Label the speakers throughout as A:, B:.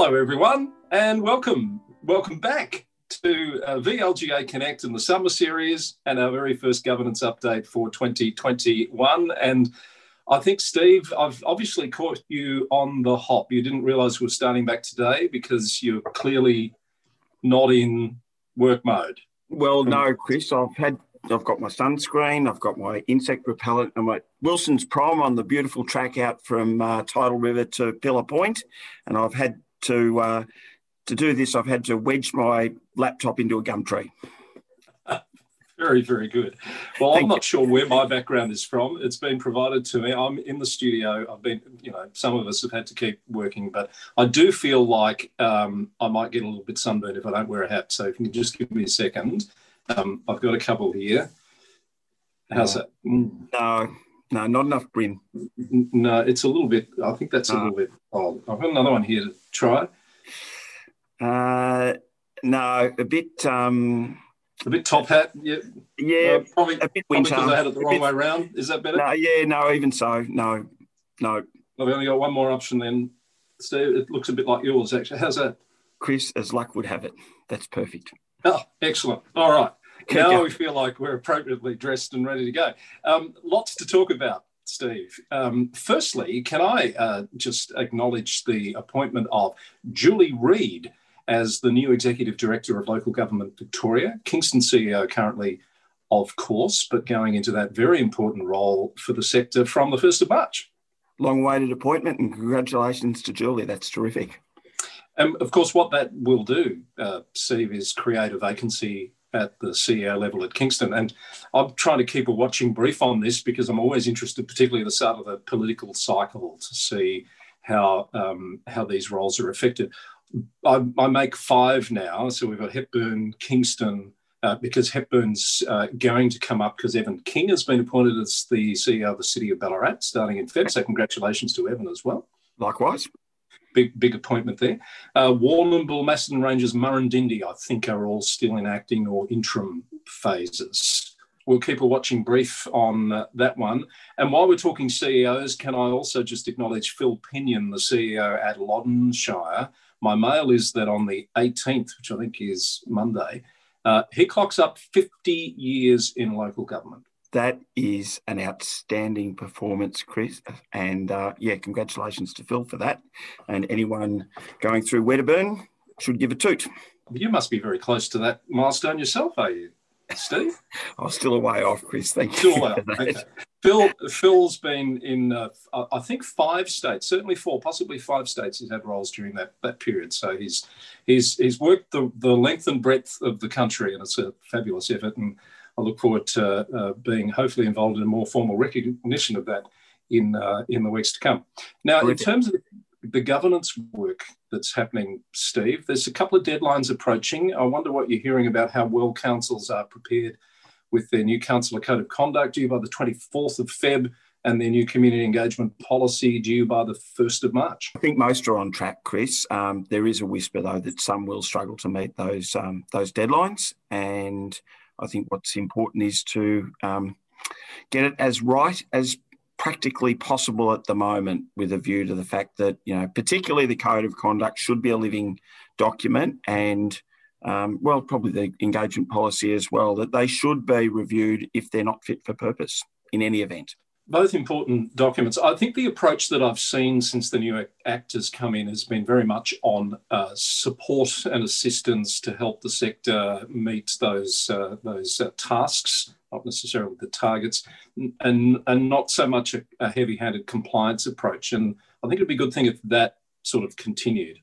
A: Hello, everyone, and welcome. Welcome back to uh, VLGA Connect in the summer series and our very first governance update for 2021. And I think, Steve, I've obviously caught you on the hop. You didn't realize we are starting back today because you're clearly not in work mode.
B: Well, no, Chris, I've had I've got my sunscreen, I've got my insect repellent, and my Wilson's Prom on the beautiful track out from uh, Tidal River to Pillar Point, and I've had to uh, to do this. I've had to wedge my laptop into a gum tree.
A: Very, very good. Well, Thank I'm not you. sure where my background is from. It's been provided to me. I'm in the studio. I've been, you know, some of us have had to keep working, but I do feel like um, I might get a little bit sunburned if I don't wear a hat. So if you can just give me a second, um, I've got a couple here. How's that?
B: Mm. No, no, not enough brim.
A: No, it's a little bit. I think that's a little bit old. I've got another one here to try.
B: Uh, no, a bit. Um,
A: a bit top hat. Yeah.
B: Yeah. Uh,
A: probably a bit winter. because I had it the wrong bit, way around. Is that better?
B: No. Yeah. No. Even so. No. No.
A: I've only got one more option then. Steve, it looks a bit like yours actually. How's that?
B: Chris, as luck would have it, that's perfect.
A: Oh, excellent. All right. now we feel like we're appropriately dressed and ready to go. Um, lots to talk about, Steve. Um, firstly, can I uh, just acknowledge the appointment of Julie Reid as the new Executive Director of Local Government Victoria, Kingston CEO currently, of course, but going into that very important role for the sector from the 1st of March.
B: Long awaited appointment, and congratulations to Julie. That's terrific.
A: And of course, what that will do, uh, Steve, is create a vacancy at the CEO level at Kingston. And I'm trying to keep a watching brief on this because I'm always interested, particularly at the start of the political cycle, to see how um, how these roles are affected. I, I, make five now, so we've got Hepburn, Kingston, uh, because Hepburn's uh, going to come up because Evan King has been appointed as the CEO of the City of Ballarat starting in Feb. So congratulations to Evan as well.
B: Likewise
A: big big appointment there. Uh, Warrnambool, Macedon Ranges, Murrindindi, I think are all still in acting or interim phases. We'll keep a watching brief on uh, that one. And while we're talking CEOs, can I also just acknowledge Phil Pinyon, the CEO at Loddon Shire? My mail is that on the 18th, which I think is Monday, uh, he clocks up 50 years in local government
B: that is an outstanding performance, Chris. And uh, yeah, congratulations to Phil for that. And anyone going through Wedderburn should give a toot.
A: You must be very close to that milestone yourself, are you, Steve?
B: I'm still a way off, Chris. Thank still you. Still
A: okay. Phil, Phil's been in, uh, I think, five states, certainly four, possibly five states. He's had roles during that, that period. So he's he's he's worked the, the length and breadth of the country, and it's a fabulous effort. And I look forward to uh, being hopefully involved in a more formal recognition of that in uh, in the weeks to come. Now, in terms of the governance work that's happening, Steve, there's a couple of deadlines approaching. I wonder what you're hearing about how well councils are prepared with their new councillor code of conduct due by the 24th of Feb and their new community engagement policy due by the 1st of March.
B: I think most are on track, Chris. Um, there is a whisper, though, that some will struggle to meet those um, those deadlines, and I think what's important is to um, get it as right as practically possible at the moment with a view to the fact that, you know, particularly the code of conduct should be a living document and, um, well, probably the engagement policy as well, that they should be reviewed if they're not fit for purpose in any event
A: both important documents. I think the approach that I've seen since the new Act has come in has been very much on uh, support and assistance to help the sector meet those uh, those uh, tasks, not necessarily the targets, and and not so much a, a heavy-handed compliance approach. And I think it'd be a good thing if that sort of continued.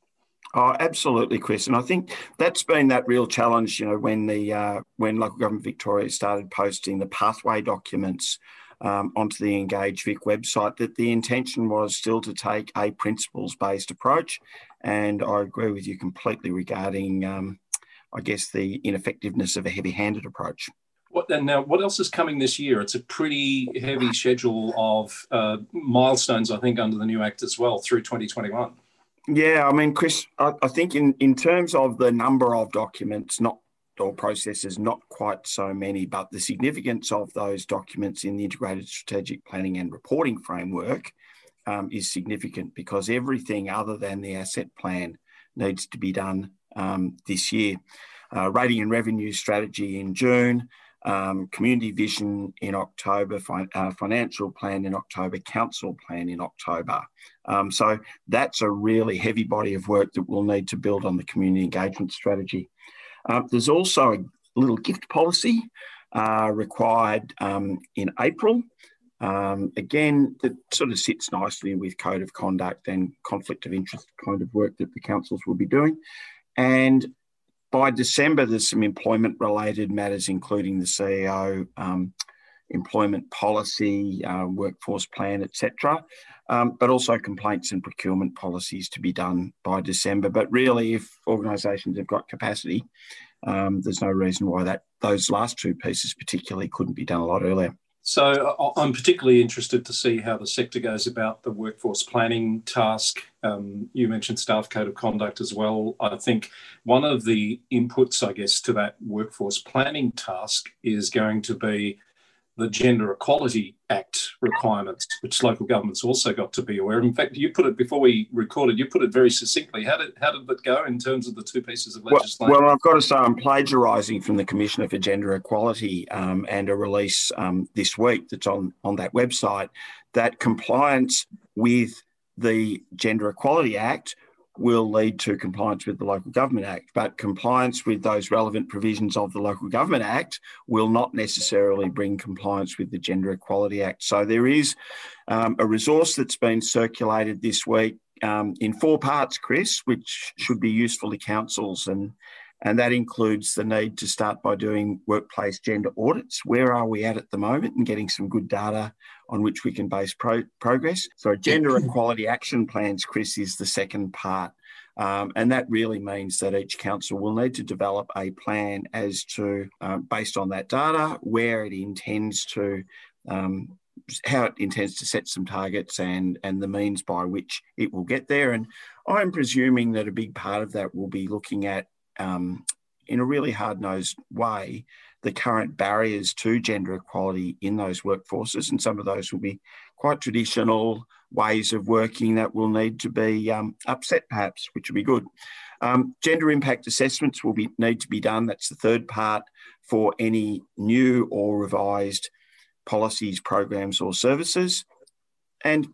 B: Oh, absolutely, Chris. And I think that's been that real challenge. You know, when the uh, when local government Victoria started posting the pathway documents um, onto the Engage Vic website that the intention was still to take a principles based approach. And I agree with you completely regarding, um, I guess, the ineffectiveness of a heavy handed approach.
A: What, and now, what else is coming this year? It's a pretty heavy schedule of uh, milestones, I think, under the new Act as well through 2021.
B: Yeah, I mean, Chris, I, I think in, in terms of the number of documents, not or processes, not quite so many, but the significance of those documents in the integrated strategic planning and reporting framework um, is significant because everything other than the asset plan needs to be done um, this year. Uh, rating and revenue strategy in June, um, community vision in October, fi- uh, financial plan in October, council plan in October. Um, so that's a really heavy body of work that we'll need to build on the community engagement strategy. Um, there's also a little gift policy uh, required um, in April. Um, again, that sort of sits nicely with code of conduct and conflict of interest kind of work that the councils will be doing. And by December, there's some employment related matters, including the CEO, um, employment policy, uh, workforce plan, etc. Um, but also complaints and procurement policies to be done by December. But really, if organisations have got capacity, um, there's no reason why that those last two pieces particularly couldn't be done a lot earlier.
A: So I'm particularly interested to see how the sector goes about the workforce planning task. Um, you mentioned staff code of conduct as well. I think one of the inputs, I guess, to that workforce planning task is going to be the Gender Equality Act requirements, which local governments also got to be aware of. In fact, you put it before we recorded. You put it very succinctly. How did how did it go in terms of the two pieces of legislation?
B: Well, well I've got to say I'm plagiarising from the Commissioner for Gender Equality um, and a release um, this week that's on on that website that compliance with the Gender Equality Act will lead to compliance with the Local Government Act, but compliance with those relevant provisions of the Local Government Act will not necessarily bring compliance with the Gender Equality Act. So there is um, a resource that's been circulated this week um, in four parts, Chris, which should be useful to councils and and that includes the need to start by doing workplace gender audits. Where are we at at the moment and getting some good data on which we can base pro- progress? So, gender equality action plans, Chris, is the second part. Um, and that really means that each council will need to develop a plan as to, um, based on that data, where it intends to. Um, how it intends to set some targets and and the means by which it will get there and i'm presuming that a big part of that will be looking at um, in a really hard nosed way the current barriers to gender equality in those workforces. And some of those will be quite traditional ways of working that will need to be um, upset, perhaps, which will be good. Um, gender impact assessments will be, need to be done. That's the third part for any new or revised policies, programs, or services. And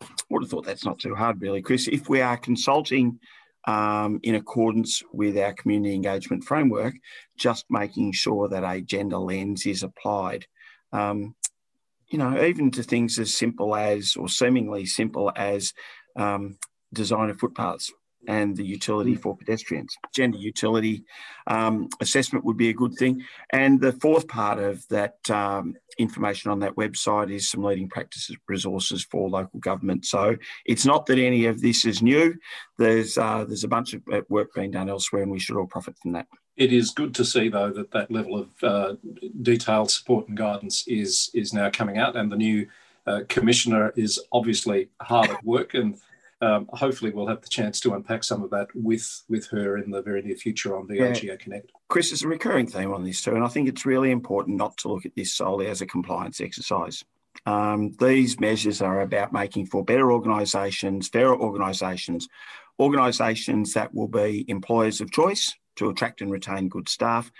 B: I would have thought that's not too hard, really, Chris. If we are consulting um, in accordance with our community engagement framework, just making sure that a gender lens is applied. Um, you know, even to things as simple as, or seemingly simple as, um, design of footpaths and the utility for pedestrians. Gender utility um, assessment would be a good thing. And the fourth part of that um, information on that website is some leading practices resources for local government. So it's not that any of this is new. There's uh, there's a bunch of uh, work being done elsewhere, and we should all profit from that.
A: It is good to see, though, that that level of uh, detailed support and guidance is is now coming out, and the new uh, commissioner is obviously hard at work and um, hopefully we'll have the chance to unpack some of that with with her in the very near future on VLGA yeah. Connect.
B: Chris, is a recurring theme on this too, and I think it's really important not to look at this solely as a compliance exercise. Um, these measures are about making for better organisations, fairer organisations, organisations that will be employers of choice to attract and retain good staff.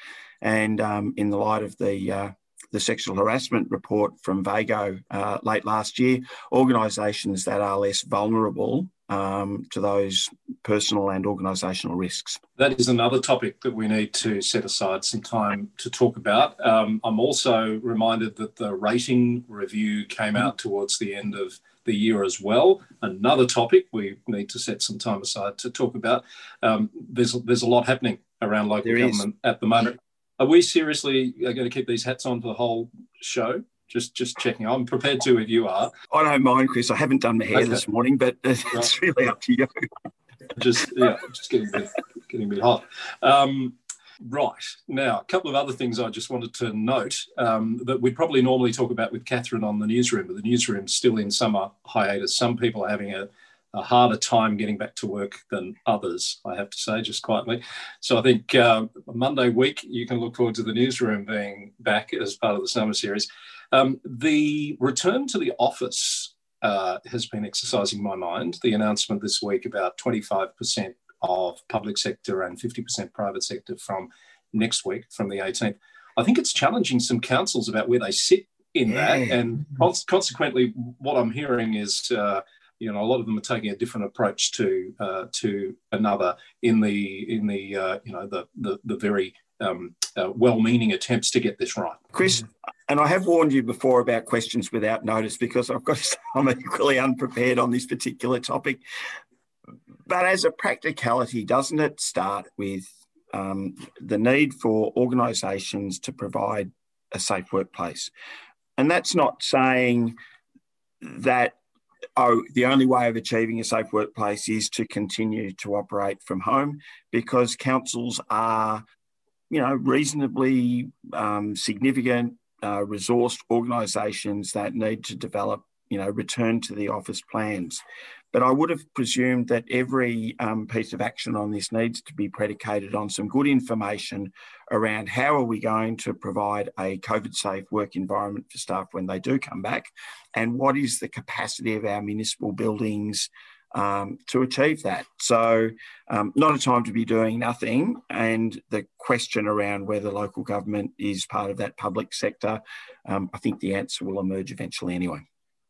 B: And um, in the light of the uh, the sexual harassment report from VAGO uh, late last year, organisations that are less vulnerable um, to those personal and organisational risks.
A: That is another topic that we need to set aside some time to talk about. Um, I'm also reminded that the rating review came out towards the end of the year as well. Another topic we need to set some time aside to talk about. Um, there's there's a lot happening around local there government is. at the moment. Are we seriously going to keep these hats on for the whole show? Just just checking. I'm prepared to if you are.
B: I don't mind, Chris. I haven't done my hair okay. this morning, but it's right. really up to you.
A: just yeah, just getting a bit, getting a bit hot. Um, Right. Now, a couple of other things I just wanted to note um, that we'd probably normally talk about with Catherine on the newsroom, but the newsroom's still in summer hiatus. Some people are having a, a harder time getting back to work than others, I have to say, just quietly. So I think uh, Monday week, you can look forward to the newsroom being back as part of the summer series. Um, the return to the office uh, has been exercising my mind. The announcement this week about 25% of public sector and 50% private sector from next week, from the 18th. I think it's challenging some councils about where they sit in yeah. that. And consequently, what I'm hearing is. Uh, you know, a lot of them are taking a different approach to uh, to another in the in the uh, you know the the, the very um, uh, well-meaning attempts to get this right.
B: Chris, and I have warned you before about questions without notice because I've got I'm equally unprepared on this particular topic. But as a practicality, doesn't it start with um, the need for organisations to provide a safe workplace? And that's not saying that oh, the only way of achieving a safe workplace is to continue to operate from home because councils are you know, reasonably um, significant, uh, resourced organisations that need to develop, you know, return to the office plans. But I would have presumed that every um, piece of action on this needs to be predicated on some good information around how are we going to provide a COVID safe work environment for staff when they do come back, and what is the capacity of our municipal buildings, um, to achieve that. So, um, not a time to be doing nothing. And the question around whether local government is part of that public sector, um, I think the answer will emerge eventually anyway.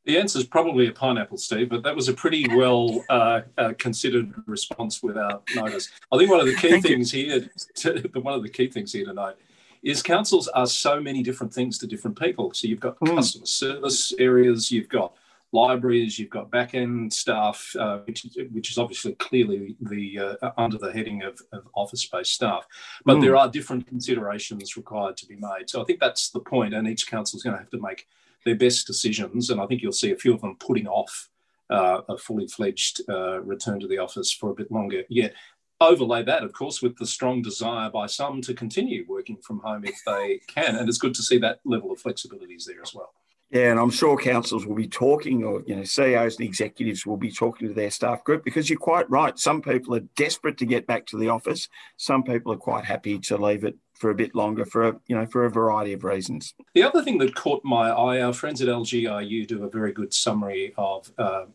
A: The answer is probably a pineapple, Steve, but that was a pretty well uh, uh, considered response without notice. I think one of the key things you. here, to, one of the key things here to note is councils are so many different things to different people. So you've got mm. customer service areas, you've got libraries, you've got back-end staff, uh, which, which, is obviously clearly the uh, under the heading of, of office-based staff. But mm. there are different considerations required to be made. So I think that's the point, and each council is going to have to make their best decisions. And I think you'll see a few of them putting off uh, a fully fledged uh, return to the office for a bit longer yet. Overlay that, of course, with the strong desire by some to continue working from home if they can. And it's good to see that level of flexibility is there as well.
B: Yeah, and I'm sure councils will be talking, or you know, CEOs and executives will be talking to their staff group because you're quite right. Some people are desperate to get back to the office. Some people are quite happy to leave it for a bit longer for a you know for a variety of reasons.
A: The other thing that caught my eye, our friends at LGIU do a very good summary of uh,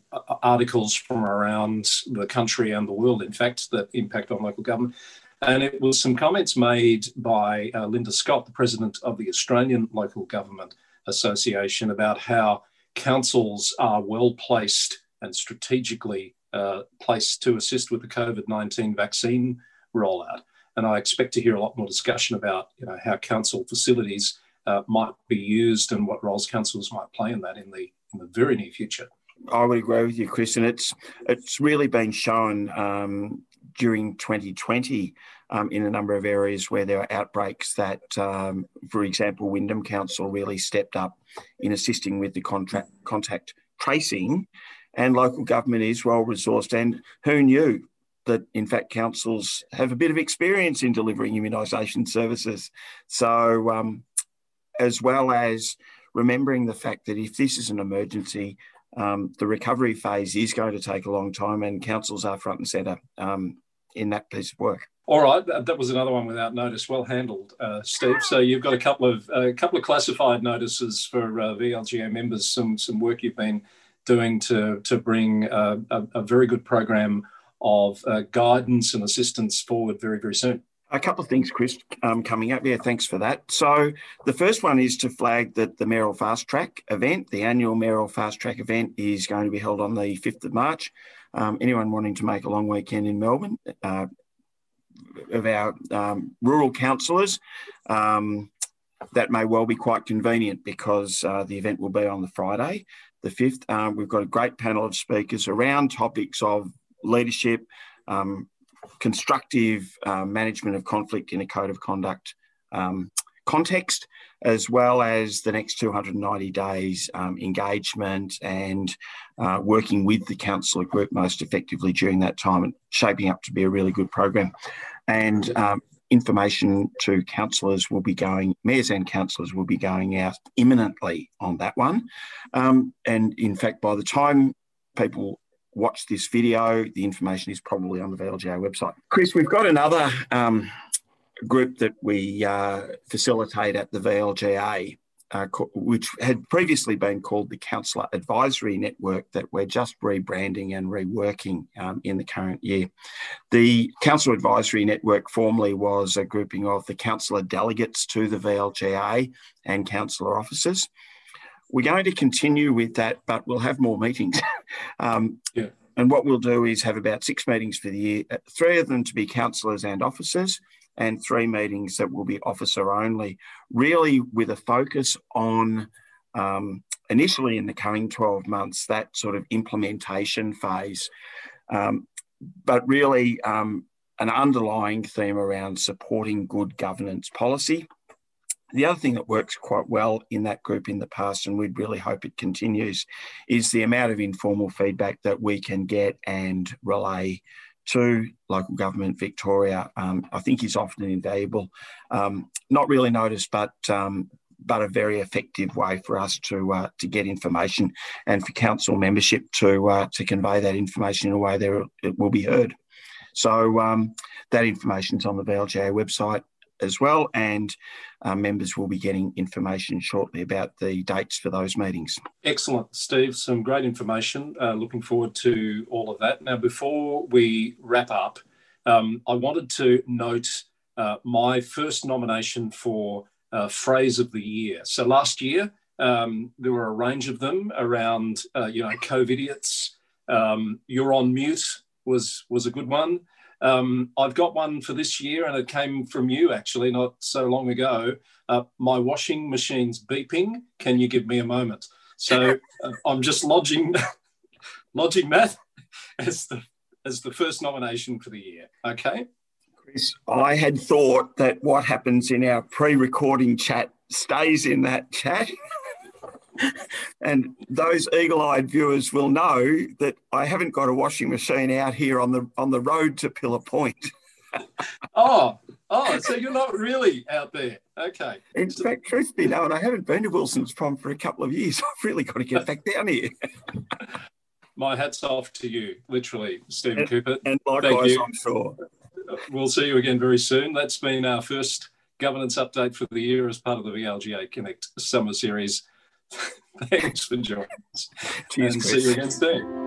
A: articles from around the country and the world, in fact, that impact on local government. And it was some comments made by uh, Linda Scott, the president of the Australian Local Government Association about how councils are well placed and strategically uh, placed to assist with the COVID 19 vaccine rollout. And I expect to hear a lot more discussion about you know, how council facilities uh, might be used and what roles councils might play in that in the, in the very near future.
B: I would agree with you, Chris, and it's it's really been shown um, during 2020 um, in a number of areas where there are outbreaks that, um, for example, Wyndham Council really stepped up in assisting with the contract, contact tracing, and local government is well resourced. And who knew that, in fact, councils have a bit of experience in delivering immunisation services? So, um, as well as remembering the fact that if this is an emergency, um, the recovery phase is going to take a long time, and councils are front and centre um, in that piece of work.
A: All right, that was another one without notice. Well handled, uh, Steve. So you've got a couple of a uh, couple of classified notices for uh, VLGA members. Some some work you've been doing to to bring uh, a, a, very good program of uh, guidance and assistance forward very very soon.
B: A couple of things, Chris, um, coming up. Yeah, thanks for that. So the first one is to flag that the Mayoral Fast Track event, the annual Mayoral Fast Track event, is going to be held on the fifth of March. Um, anyone wanting to make a long weekend in Melbourne, uh, of our um, rural councillors, um, that may well be quite convenient because uh, the event will be on the Friday, the 5th. Um, we've got a great panel of speakers around topics of leadership, um, constructive uh, management of conflict in a code of conduct um, context, as well as the next 290 days um, engagement and uh, working with the council group most effectively during that time and shaping up to be a really good program. And um, information to councillors will be going, mayors and councillors will be going out imminently on that one. Um, and in fact, by the time people watch this video, the information is probably on the VLGA website. Chris, we've got another um, group that we uh, facilitate at the VLGA uh, which had previously been called the Councillor Advisory Network, that we're just rebranding and reworking um, in the current year. The Councillor Advisory Network formerly was a grouping of the councillor delegates to the VLGA and councillor officers. We're going to continue with that, but we'll have more meetings. um, yeah. And what we'll do is have about six meetings for the year, uh, three of them to be councillors and officers, and three meetings that will be officer only, really with a focus on um, initially in the coming 12 months, that sort of implementation phase, um, but really um, an underlying theme around supporting good governance policy. The other thing that works quite well in that group in the past, and we'd really hope it continues, is the amount of informal feedback that we can get and relay to local government Victoria, um, I think is often invaluable. Um, not really noticed, but um, but a very effective way for us to uh, to get information and for council membership to uh, to convey that information in a way that it will be heard. So um, that information is on the VLGA website as well, and uh, members will be getting information shortly about the dates for those meetings.
A: Excellent, Steve. Some great information. Uh, looking forward to all of that. Now, before we wrap up, um, I wanted to note uh, my first nomination for uh, Phrase of the Year. So last year, um, there were a range of them around, uh, you know, COVIDiots. Um, You're on mute was was a good one. Um, I've got one for this year, and it came from you actually not so long ago. Uh, my washing machine's beeping. Can you give me a moment? So uh, I'm just lodging lodging that as the as the first nomination for the year. Okay.
B: Chris, I had thought that what happens in our pre-recording chat stays in that chat. and those eagle-eyed viewers will know that I haven't got a washing machine out here on the on the road to Pillar Point.
A: oh, oh, so you're not really out there. Okay.
B: In fact, truth be known, I haven't been to Wilson's Prom for a couple of years. I've really got to get back down here.
A: My hat's off to you, literally, Stephen and,
B: Cooper. And likewise, I'm sure.
A: We'll see you again very soon. That's been our first governance update for the year as part of the VLGA Connect summer series. Thanks for joining us. Cheers, and see you again soon.